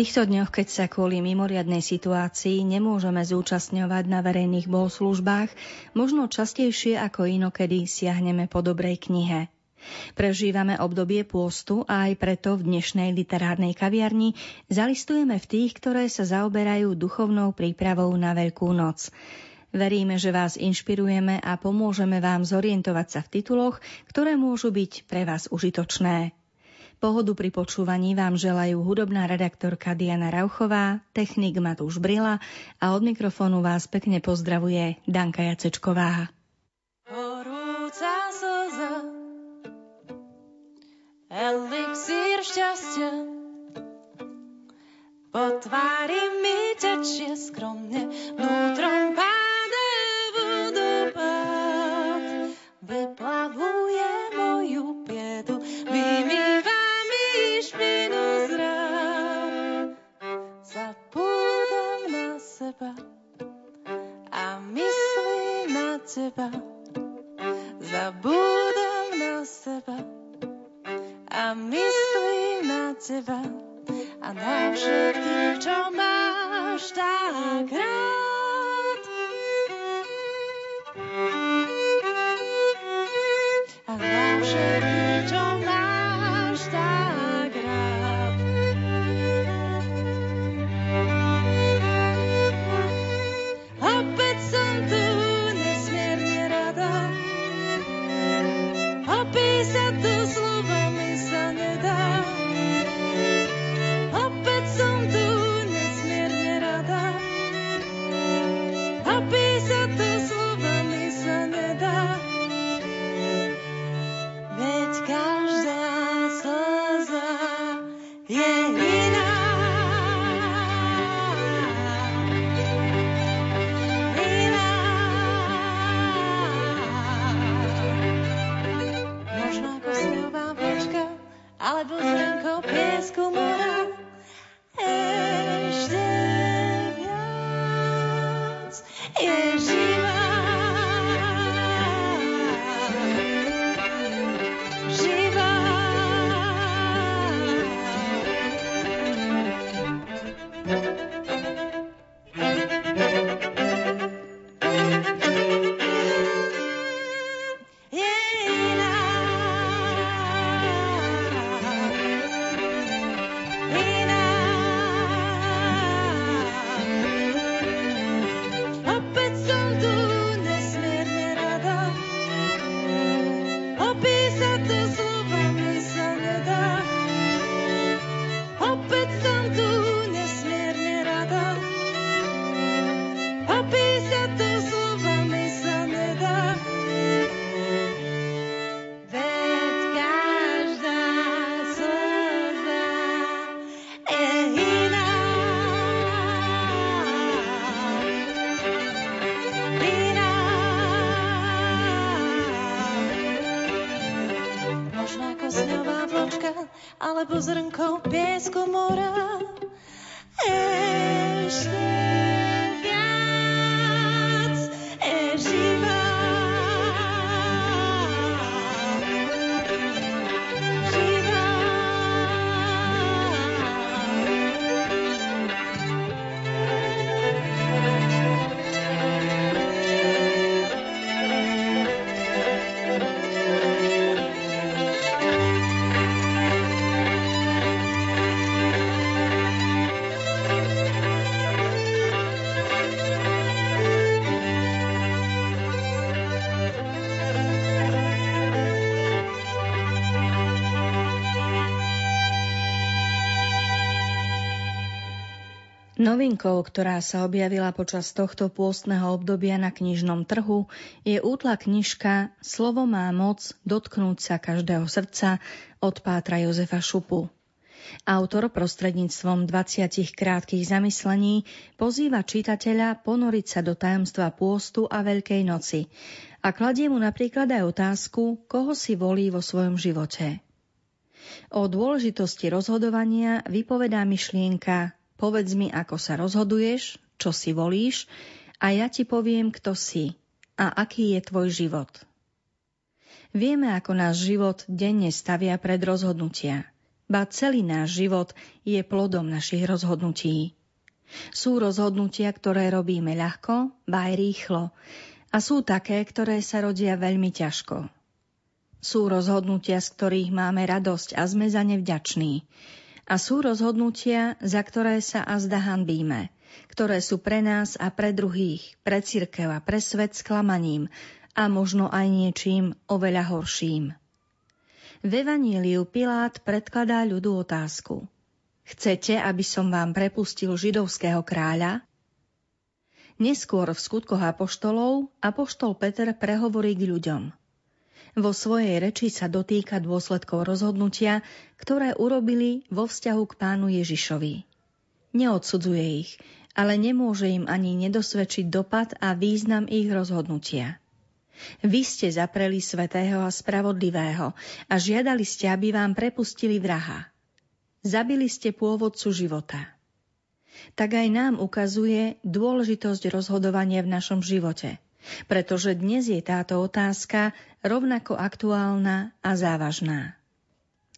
týchto dňoch, keď sa kvôli mimoriadnej situácii nemôžeme zúčastňovať na verejných bohoslužbách, možno častejšie ako inokedy siahneme po dobrej knihe. Prežívame obdobie pôstu a aj preto v dnešnej literárnej kaviarni zalistujeme v tých, ktoré sa zaoberajú duchovnou prípravou na Veľkú noc. Veríme, že vás inšpirujeme a pomôžeme vám zorientovať sa v tituloch, ktoré môžu byť pre vás užitočné. Pohodu pri počúvaní vám želajú hudobná redaktorka Diana Rauchová, technik Matúš Brila a od mikrofónu vás pekne pozdravuje Danka Jacečková. Horúca slza, elixír šťastia, po tvári mi tečie skromne, vnútrom páde teba. Zabúdam na seba a myslím na teba a na všetkých, čo máš tak rád. cão pesco morar. Novinkou, ktorá sa objavila počas tohto pôstneho obdobia na knižnom trhu, je útla knižka Slovo má moc dotknúť sa každého srdca od Pátra Jozefa Šupu. Autor prostredníctvom 20 krátkých zamyslení pozýva čitateľa ponoriť sa do tajomstva pôstu a Veľkej noci a kladie mu napríklad aj otázku, koho si volí vo svojom živote. O dôležitosti rozhodovania vypovedá myšlienka Povedz mi, ako sa rozhoduješ, čo si volíš a ja ti poviem, kto si a aký je tvoj život. Vieme, ako náš život denne stavia pred rozhodnutia. ba celý náš život je plodom našich rozhodnutí. Sú rozhodnutia, ktoré robíme ľahko, ba aj rýchlo, a sú také, ktoré sa rodia veľmi ťažko. Sú rozhodnutia, z ktorých máme radosť a sme za ne vďační. A sú rozhodnutia, za ktoré sa azda hanbíme, ktoré sú pre nás a pre druhých, pre cirkev a pre svet sklamaním a možno aj niečím oveľa horším. V Evaníliu Pilát predkladá ľudu otázku. Chcete, aby som vám prepustil židovského kráľa? Neskôr v skutkoch apoštolov apoštol Peter prehovorí k ľuďom. Vo svojej reči sa dotýka dôsledkov rozhodnutia, ktoré urobili vo vzťahu k pánu Ježišovi. Neodsudzuje ich, ale nemôže im ani nedosvedčiť dopad a význam ich rozhodnutia. Vy ste zapreli svetého a spravodlivého a žiadali ste, aby vám prepustili vraha. Zabili ste pôvodcu života. Tak aj nám ukazuje dôležitosť rozhodovania v našom živote, pretože dnes je táto otázka rovnako aktuálna a závažná.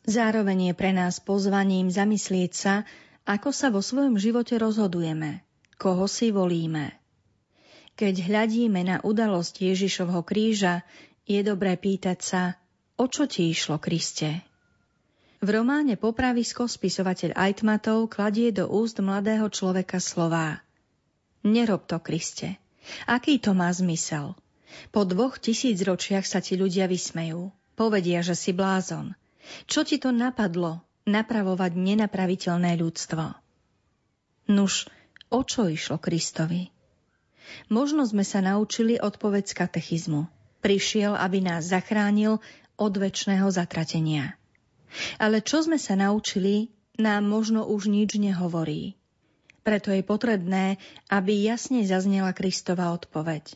Zároveň je pre nás pozvaním zamyslieť sa, ako sa vo svojom živote rozhodujeme, koho si volíme. Keď hľadíme na udalosť Ježišovho kríža, je dobré pýtať sa, o čo ti išlo, Kriste? V románe Popravisko spisovateľ Aitmatov kladie do úst mladého človeka slová. Nerob to, Kriste. Aký to má zmysel? Po dvoch tisíc ročiach sa ti ľudia vysmejú. Povedia, že si blázon. Čo ti to napadlo, napravovať nenapraviteľné ľudstvo? Nuž, o čo išlo Kristovi? Možno sme sa naučili odpoveď z katechizmu. Prišiel, aby nás zachránil od väčšného zatratenia. Ale čo sme sa naučili, nám možno už nič nehovorí. Preto je potrebné, aby jasne zaznela Kristova odpoveď.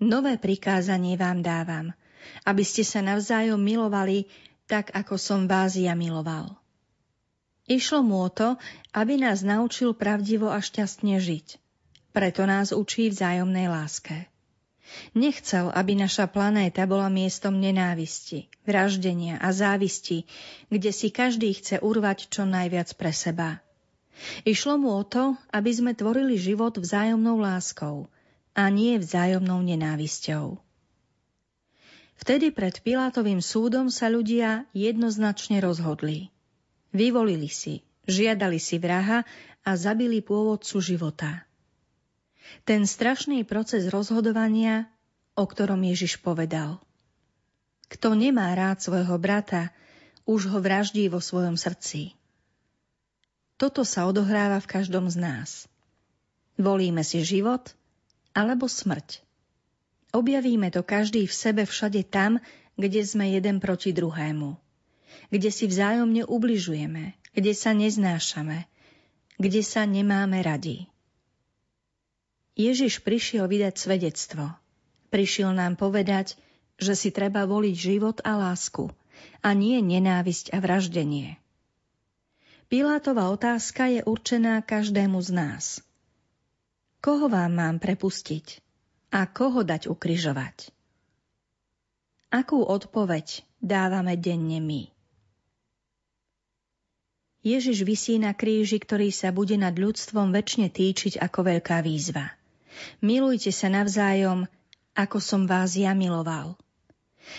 Nové prikázanie vám dávam, aby ste sa navzájom milovali tak, ako som vás ja miloval. Išlo mu o to, aby nás naučil pravdivo a šťastne žiť. Preto nás učí vzájomnej láske. Nechcel, aby naša planéta bola miestom nenávisti, vraždenia a závisti, kde si každý chce urvať čo najviac pre seba. Išlo mu o to, aby sme tvorili život vzájomnou láskou a nie vzájomnou nenávisťou. Vtedy pred Pilátovým súdom sa ľudia jednoznačne rozhodli. Vyvolili si, žiadali si vraha a zabili pôvodcu života. Ten strašný proces rozhodovania, o ktorom Ježiš povedal. Kto nemá rád svojho brata, už ho vraždí vo svojom srdci. Toto sa odohráva v každom z nás. Volíme si život alebo smrť. Objavíme to každý v sebe všade tam, kde sme jeden proti druhému. Kde si vzájomne ubližujeme, kde sa neznášame, kde sa nemáme radi. Ježiš prišiel vydať svedectvo. Prišiel nám povedať, že si treba voliť život a lásku, a nie nenávisť a vraždenie. Pilátová otázka je určená každému z nás. Koho vám mám prepustiť a koho dať ukryžovať? Akú odpoveď dávame denne my? Ježiš vysí na kríži, ktorý sa bude nad ľudstvom väčšine týčiť ako veľká výzva – Milujte sa navzájom, ako som vás ja miloval.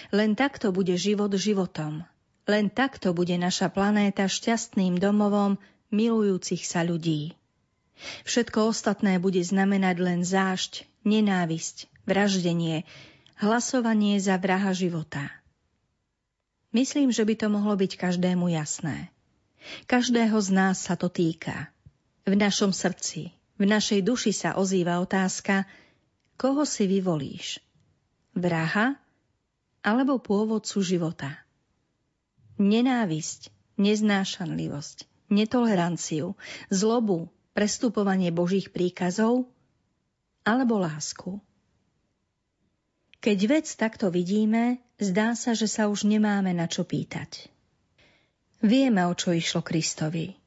Len takto bude život životom. Len takto bude naša planéta šťastným domovom milujúcich sa ľudí. Všetko ostatné bude znamenať len zášť, nenávisť, vraždenie, hlasovanie za vraha života. Myslím, že by to mohlo byť každému jasné. Každého z nás sa to týka. V našom srdci, v našej duši sa ozýva otázka, koho si vyvolíš? Vraha alebo pôvodcu života? Nenávisť, neznášanlivosť, netoleranciu, zlobu, prestupovanie Božích príkazov alebo lásku. Keď vec takto vidíme, zdá sa, že sa už nemáme na čo pýtať. Vieme, o čo išlo Kristovi.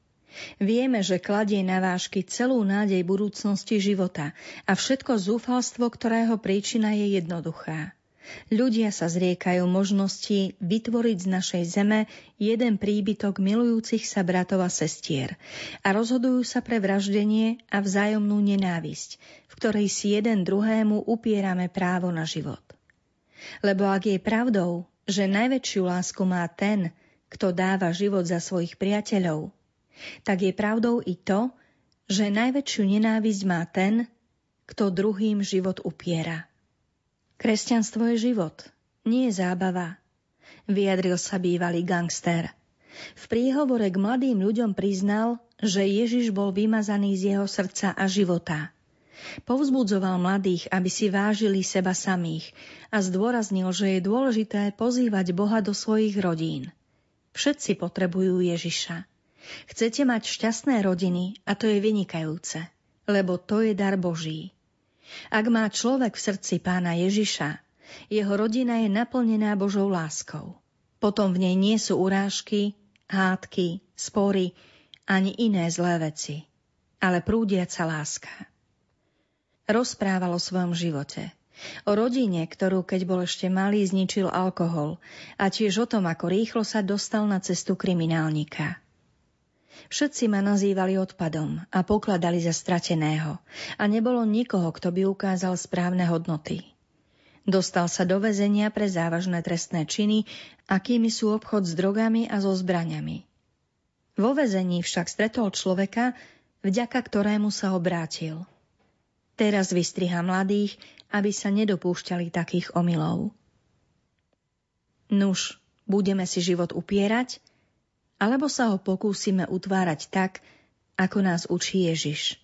Vieme, že kladie na vážky celú nádej budúcnosti života a všetko zúfalstvo, ktorého príčina je jednoduchá. Ľudia sa zriekajú možnosti vytvoriť z našej zeme jeden príbytok milujúcich sa bratov a sestier a rozhodujú sa pre vraždenie a vzájomnú nenávisť, v ktorej si jeden druhému upierame právo na život. Lebo ak je pravdou, že najväčšiu lásku má ten, kto dáva život za svojich priateľov, tak je pravdou i to, že najväčšiu nenávisť má ten, kto druhým život upiera. Kresťanstvo je život, nie je zábava, vyjadril sa bývalý gangster. V príhovore k mladým ľuďom priznal, že Ježiš bol vymazaný z jeho srdca a života. Povzbudzoval mladých, aby si vážili seba samých a zdôraznil, že je dôležité pozývať Boha do svojich rodín. Všetci potrebujú Ježiša. Chcete mať šťastné rodiny a to je vynikajúce, lebo to je dar Boží. Ak má človek v srdci pána Ježiša, jeho rodina je naplnená Božou láskou. Potom v nej nie sú urážky, hádky, spory ani iné zlé veci, ale prúdiaca láska. Rozprával o svojom živote. O rodine, ktorú keď bol ešte malý, zničil alkohol a tiež o tom, ako rýchlo sa dostal na cestu kriminálnika. Všetci ma nazývali odpadom a pokladali za strateného a nebolo nikoho, kto by ukázal správne hodnoty. Dostal sa do väzenia pre závažné trestné činy, akými sú obchod s drogami a so zbraniami. Vo väzení však stretol človeka, vďaka ktorému sa obrátil. Teraz vystriha mladých, aby sa nedopúšťali takých omylov. Nuž, budeme si život upierať alebo sa ho pokúsime utvárať tak, ako nás učí Ježiš.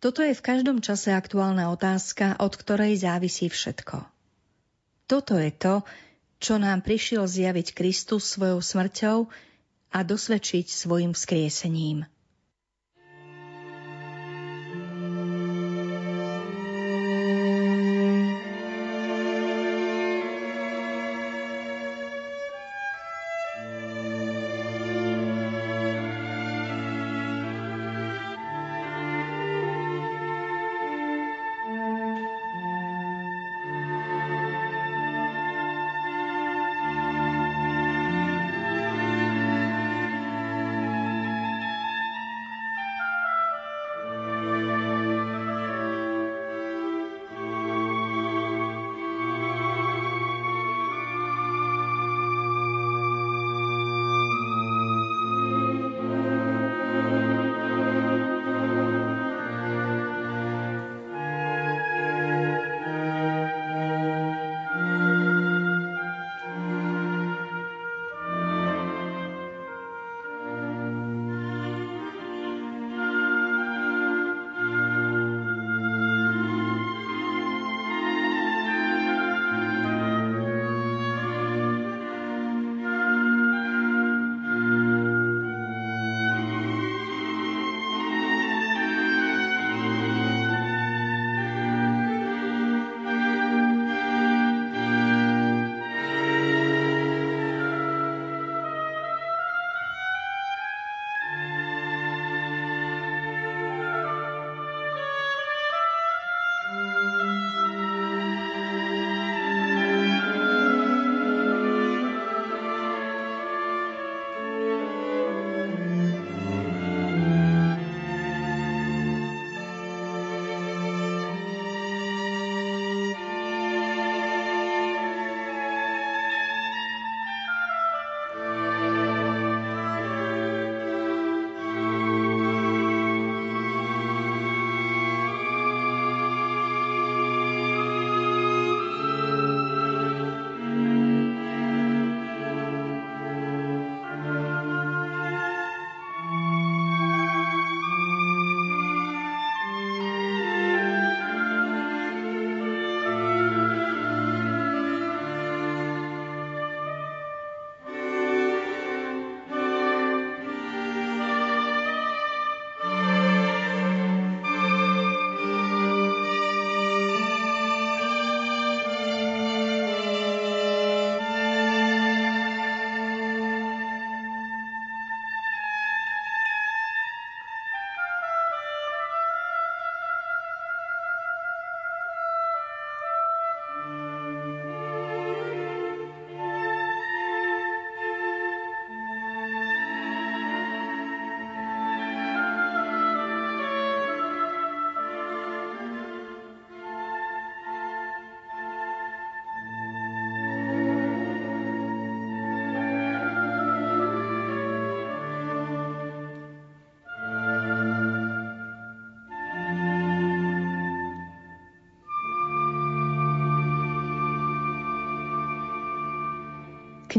Toto je v každom čase aktuálna otázka, od ktorej závisí všetko. Toto je to, čo nám prišiel zjaviť Kristus svojou smrťou a dosvedčiť svojim vzkriesením.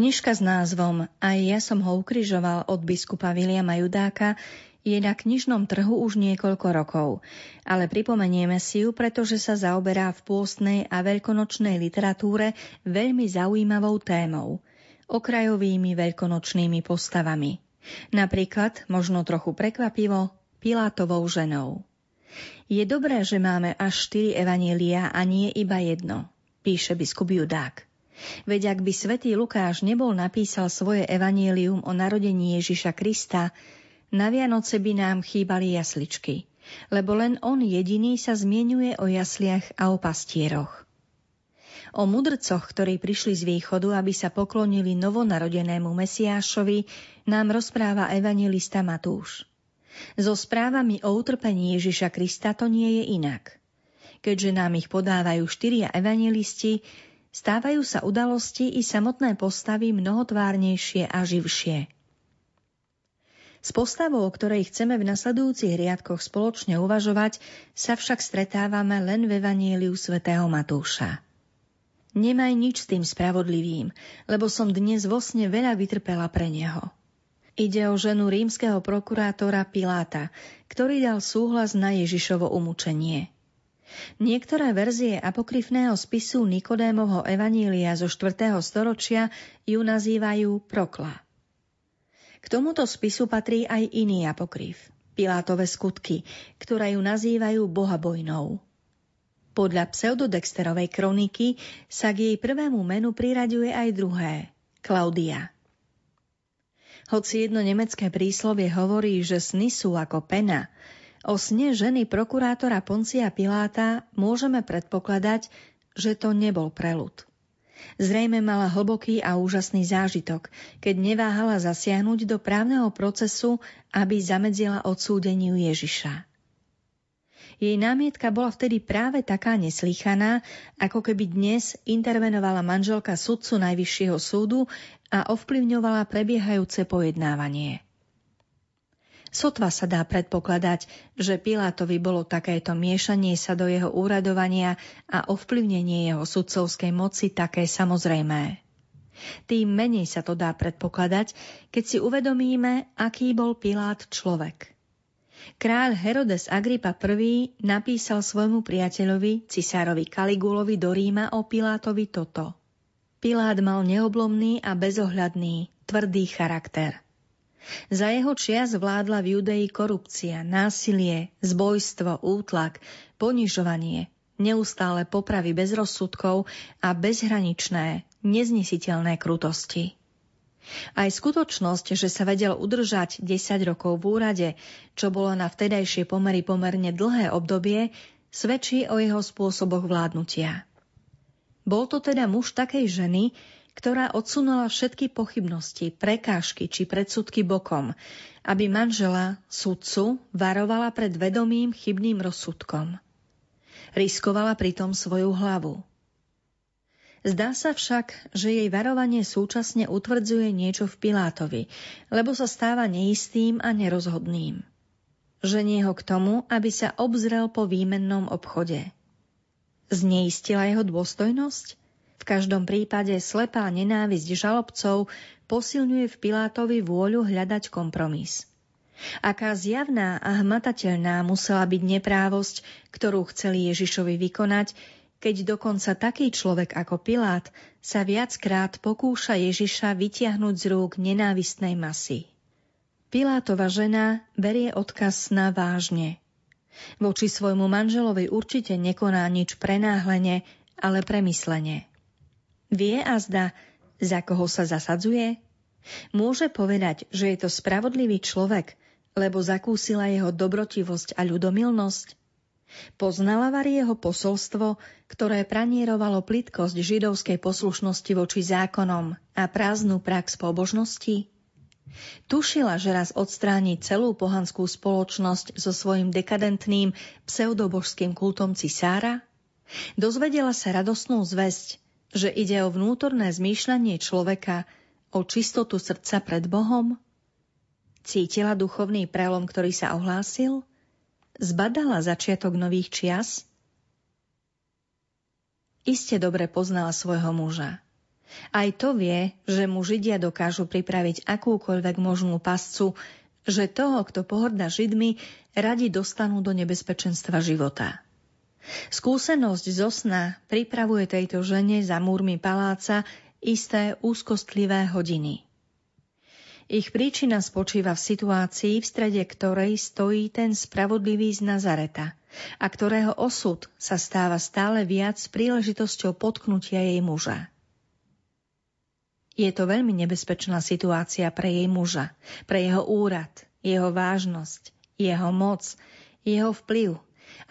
Knižka s názvom Aj ja som ho ukrižoval od biskupa Viliama Judáka je na knižnom trhu už niekoľko rokov, ale pripomenieme si ju, pretože sa zaoberá v pôstnej a veľkonočnej literatúre veľmi zaujímavou témou – okrajovými veľkonočnými postavami. Napríklad, možno trochu prekvapivo, Pilátovou ženou. Je dobré, že máme až štyri evanielia a nie iba jedno, píše biskup Judák. Veď ak by svätý Lukáš nebol napísal svoje evanielium o narodení Ježiša Krista, na Vianoce by nám chýbali jasličky, lebo len on jediný sa zmienuje o jasliach a o pastieroch. O mudrcoch, ktorí prišli z východu, aby sa poklonili novonarodenému Mesiášovi, nám rozpráva evangelista Matúš. So správami o utrpení Ježiša Krista to nie je inak. Keďže nám ich podávajú štyria evangelisti, stávajú sa udalosti i samotné postavy mnohotvárnejšie a živšie. S postavou, o ktorej chceme v nasledujúcich riadkoch spoločne uvažovať, sa však stretávame len v Evaníliu svätého Matúša. Nemaj nič s tým spravodlivým, lebo som dnes vo sne veľa vytrpela pre neho. Ide o ženu rímskeho prokurátora Piláta, ktorý dal súhlas na Ježišovo umúčenie. Niektoré verzie apokryfného spisu Nikodémovho Evanília zo 4. storočia ju nazývajú Prokla. K tomuto spisu patrí aj iný apokryf, Pilátove skutky, ktoré ju nazývajú bohabojnou. Podľa pseudodexterovej kroniky sa k jej prvému menu priraďuje aj druhé, Klaudia. Hoci jedno nemecké príslovie hovorí, že sny sú ako pena, O sne ženy prokurátora Poncia Piláta môžeme predpokladať, že to nebol prelud. Zrejme mala hlboký a úžasný zážitok, keď neváhala zasiahnuť do právneho procesu, aby zamedzila odsúdeniu Ježiša. Jej námietka bola vtedy práve taká neslýchaná, ako keby dnes intervenovala manželka sudcu Najvyššieho súdu a ovplyvňovala prebiehajúce pojednávanie. Sotva sa dá predpokladať, že Pilátovi bolo takéto miešanie sa do jeho úradovania a ovplyvnenie jeho sudcovskej moci také samozrejmé. Tým menej sa to dá predpokladať, keď si uvedomíme, aký bol Pilát človek. Kráľ Herodes Agrippa I napísal svojmu priateľovi, cisárovi Kaligulovi do Ríma o Pilátovi toto. Pilát mal neoblomný a bezohľadný, tvrdý charakter. Za jeho čias vládla v Judei korupcia, násilie, zbojstvo, útlak, ponižovanie, neustále popravy bez rozsudkov a bezhraničné, neznesiteľné krutosti. Aj skutočnosť, že sa vedel udržať 10 rokov v úrade, čo bolo na vtedajšie pomery pomerne dlhé obdobie, svedčí o jeho spôsoboch vládnutia. Bol to teda muž takej ženy, ktorá odsunula všetky pochybnosti, prekážky či predsudky bokom, aby manžela, sudcu, varovala pred vedomým chybným rozsudkom. Riskovala pritom svoju hlavu. Zdá sa však, že jej varovanie súčasne utvrdzuje niečo v Pilátovi, lebo sa stáva neistým a nerozhodným. Ženie ho k tomu, aby sa obzrel po výmennom obchode. Zneistila jeho dôstojnosť? Každom prípade slepá nenávisť žalobcov posilňuje v Pilátovi vôľu hľadať kompromis. Aká zjavná a hmatateľná musela byť neprávosť, ktorú chceli Ježišovi vykonať, keď dokonca taký človek ako Pilát sa viackrát pokúša Ježiša vytiahnuť z rúk nenávistnej masy. Pilátova žena berie odkaz na vážne. Voči svojmu manželovi určite nekoná nič prenáhlene, ale premyslene. Vie a zda, za koho sa zasadzuje? Môže povedať, že je to spravodlivý človek, lebo zakúsila jeho dobrotivosť a ľudomilnosť? Poznala Vari jeho posolstvo, ktoré pranierovalo plitkosť židovskej poslušnosti voči zákonom a prázdnu prax pobožnosti? Tušila, že raz odstráni celú pohanskú spoločnosť so svojim dekadentným pseudobožským kultom cisára? Dozvedela sa radosnú zväzť, že ide o vnútorné zmýšľanie človeka, o čistotu srdca pred Bohom? Cítila duchovný prelom, ktorý sa ohlásil? Zbadala začiatok nových čias? Iste dobre poznala svojho muža. Aj to vie, že mu Židia dokážu pripraviť akúkoľvek možnú pascu, že toho, kto pohorda Židmi, radi dostanú do nebezpečenstva života. Skúsenosť zo sna pripravuje tejto žene za múrmi paláca isté úzkostlivé hodiny. Ich príčina spočíva v situácii, v strede ktorej stojí ten spravodlivý z Nazareta a ktorého osud sa stáva stále viac príležitosťou potknutia jej muža. Je to veľmi nebezpečná situácia pre jej muža, pre jeho úrad, jeho vážnosť, jeho moc, jeho vplyv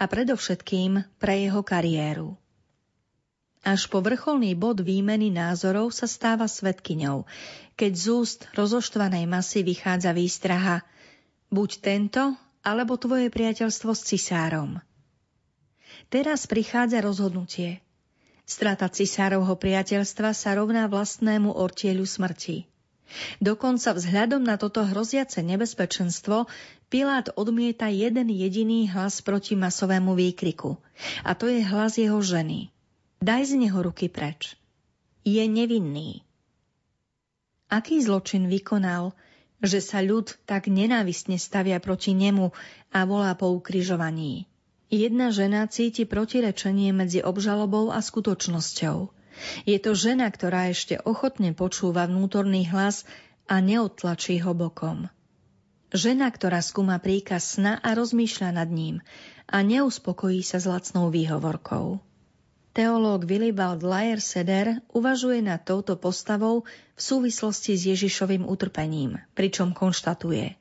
a predovšetkým pre jeho kariéru. Až po vrcholný bod výmeny názorov sa stáva svetkyňou, keď z úst rozoštvanej masy vychádza výstraha buď tento, alebo tvoje priateľstvo s cisárom. Teraz prichádza rozhodnutie – Strata cisárovho priateľstva sa rovná vlastnému ortieľu smrti. Dokonca vzhľadom na toto hroziace nebezpečenstvo Pilát odmieta jeden jediný hlas proti masovému výkriku. A to je hlas jeho ženy. Daj z neho ruky preč. Je nevinný. Aký zločin vykonal, že sa ľud tak nenávistne stavia proti nemu a volá po ukrižovaní? Jedna žena cíti protirečenie medzi obžalobou a skutočnosťou. Je to žena, ktorá ešte ochotne počúva vnútorný hlas a neodtlačí ho bokom. Žena, ktorá skúma príkaz sna a rozmýšľa nad ním a neuspokojí sa s lacnou výhovorkou. Teológ Willibald Lajer Seder uvažuje nad touto postavou v súvislosti s Ježišovým utrpením, pričom konštatuje.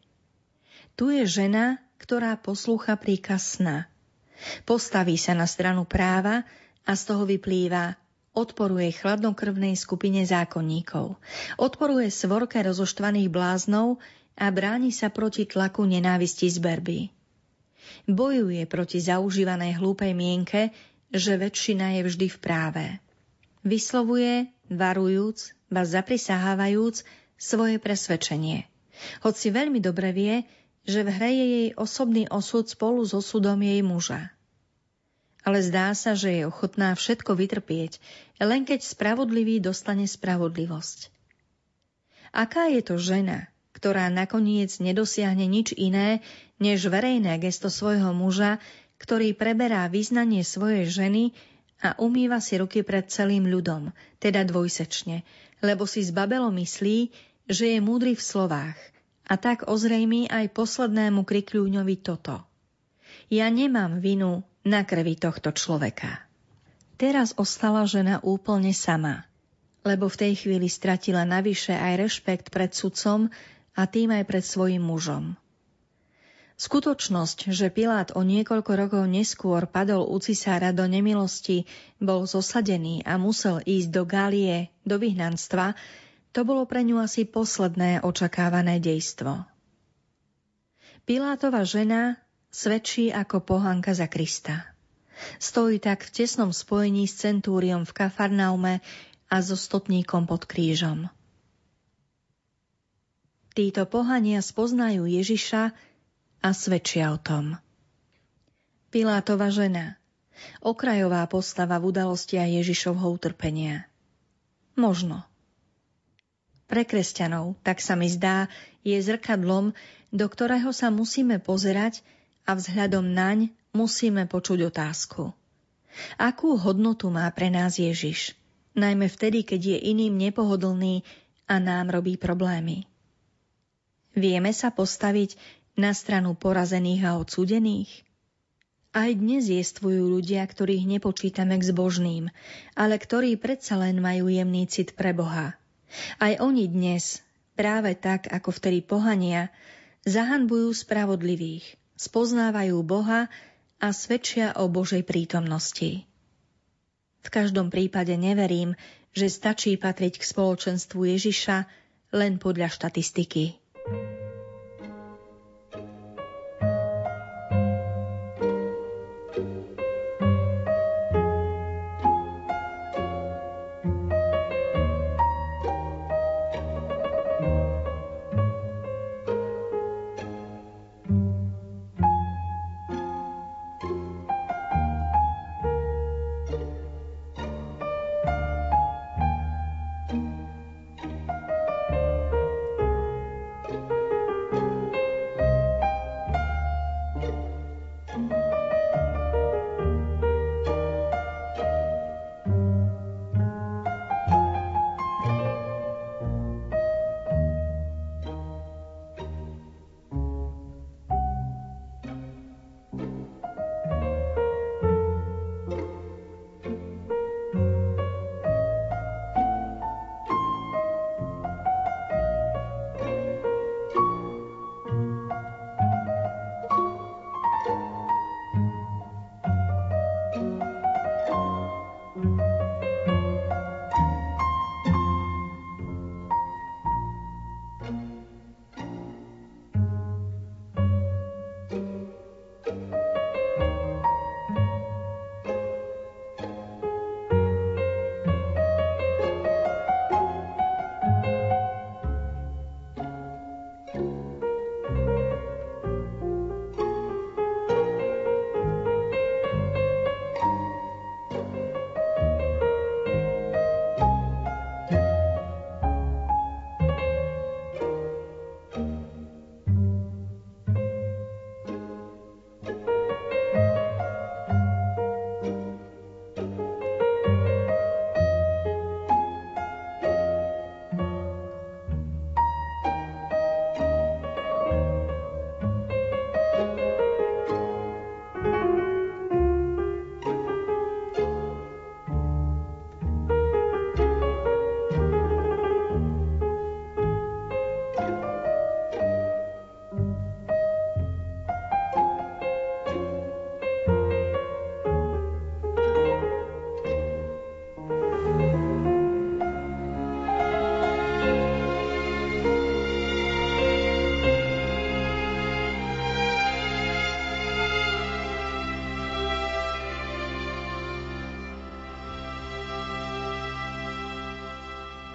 Tu je žena, ktorá poslúcha príkaz sna – Postaví sa na stranu práva a z toho vyplýva odporuje chladnokrvnej skupine zákonníkov, odporuje svorke rozoštvaných bláznov a bráni sa proti tlaku nenávisti z berby. Bojuje proti zaužívanej hlúpej mienke, že väčšina je vždy v práve. Vyslovuje, varujúc, ba zaprisahávajúc, svoje presvedčenie. Hoci veľmi dobre vie, že v hre je jej osobný osud spolu s osudom jej muža. Ale zdá sa, že je ochotná všetko vytrpieť, len keď spravodlivý dostane spravodlivosť. Aká je to žena, ktorá nakoniec nedosiahne nič iné, než verejné gesto svojho muža, ktorý preberá význanie svojej ženy a umýva si ruky pred celým ľudom, teda dvojsečne, lebo si zbabelo myslí, že je múdry v slovách – a tak ozrejmí aj poslednému krikľúňovi toto. Ja nemám vinu na krvi tohto človeka. Teraz ostala žena úplne sama, lebo v tej chvíli stratila navyše aj rešpekt pred sudcom a tým aj pred svojim mužom. Skutočnosť, že Pilát o niekoľko rokov neskôr padol u cisára do nemilosti, bol zosadený a musel ísť do Gálie, do vyhnanstva, to bolo pre ňu asi posledné očakávané dejstvo. Pilátova žena svedčí ako pohanka za Krista. Stojí tak v tesnom spojení s centúriom v Kafarnaume a so stotníkom pod krížom. Títo pohania spoznajú Ježiša a svedčia o tom. Pilátova žena, okrajová postava v udalostiach Ježišovho utrpenia. Možno – pre kresťanov, tak sa mi zdá, je zrkadlom, do ktorého sa musíme pozerať a vzhľadom naň musíme počuť otázku. Akú hodnotu má pre nás Ježiš? Najmä vtedy, keď je iným nepohodlný a nám robí problémy. Vieme sa postaviť na stranu porazených a odsúdených? Aj dnes jestvujú ľudia, ktorých nepočítame k zbožným, ale ktorí predsa len majú jemný cit pre Boha – aj oni dnes, práve tak ako vtedy pohania, zahanbujú spravodlivých, spoznávajú Boha a svedčia o Božej prítomnosti. V každom prípade neverím, že stačí patriť k spoločenstvu Ježiša len podľa štatistiky.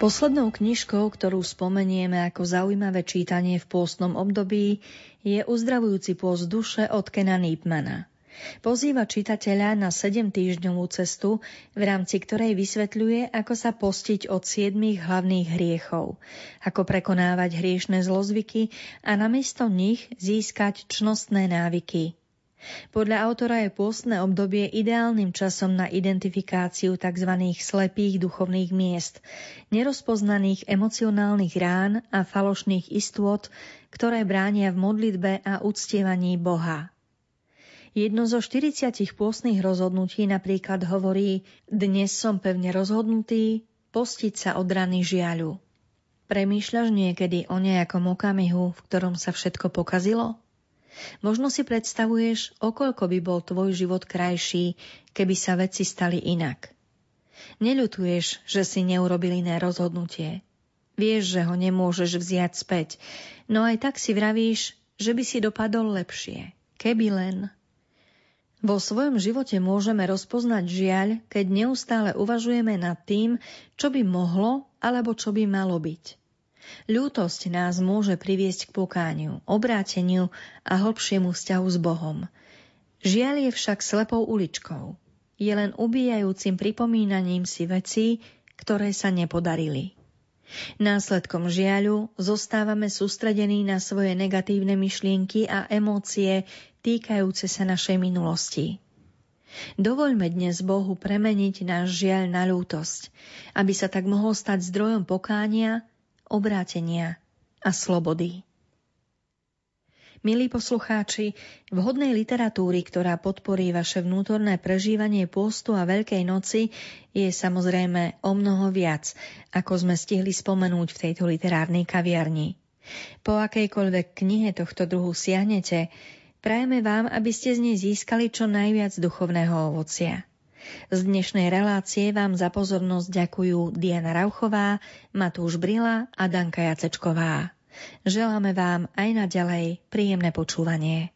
Poslednou knižkou, ktorú spomenieme ako zaujímavé čítanie v pôstnom období, je Uzdravujúci pôst duše od Kena Nipmana. Pozýva čitateľa na 7 týždňovú cestu, v rámci ktorej vysvetľuje, ako sa postiť od siedmých hlavných hriechov, ako prekonávať hriešne zlozvyky a namiesto nich získať čnostné návyky, podľa autora je pôstne obdobie ideálnym časom na identifikáciu tzv. slepých duchovných miest, nerozpoznaných emocionálnych rán a falošných istôt, ktoré bránia v modlitbe a uctievaní Boha. Jedno zo 40 pôstnych rozhodnutí napríklad hovorí Dnes som pevne rozhodnutý postiť sa od rany žiaľu. Premýšľaš niekedy o nejakom okamihu, v ktorom sa všetko pokazilo? Možno si predstavuješ, okoľko by bol tvoj život krajší, keby sa veci stali inak. Neľutuješ, že si neurobil iné rozhodnutie. Vieš, že ho nemôžeš vziať späť, no aj tak si vravíš, že by si dopadol lepšie. Keby len... Vo svojom živote môžeme rozpoznať žiaľ, keď neustále uvažujeme nad tým, čo by mohlo alebo čo by malo byť. Ľútosť nás môže priviesť k pokániu, obráteniu a hlbšiemu vzťahu s Bohom. Žiaľ je však slepou uličkou. Je len ubíjajúcim pripomínaním si vecí, ktoré sa nepodarili. Následkom žiaľu zostávame sústredení na svoje negatívne myšlienky a emócie týkajúce sa našej minulosti. Dovoľme dnes Bohu premeniť náš žiaľ na ľútosť, aby sa tak mohol stať zdrojom pokánia obrátenia a slobody. Milí poslucháči, vhodnej literatúry, ktorá podporí vaše vnútorné prežívanie pôstu a Veľkej noci, je samozrejme o mnoho viac, ako sme stihli spomenúť v tejto literárnej kaviarni. Po akejkoľvek knihe tohto druhu siahnete, prajeme vám, aby ste z nej získali čo najviac duchovného ovocia. Z dnešnej relácie vám za pozornosť ďakujú Diana Rauchová, Matúš Brila a Danka Jacečková. Želáme vám aj naďalej príjemné počúvanie.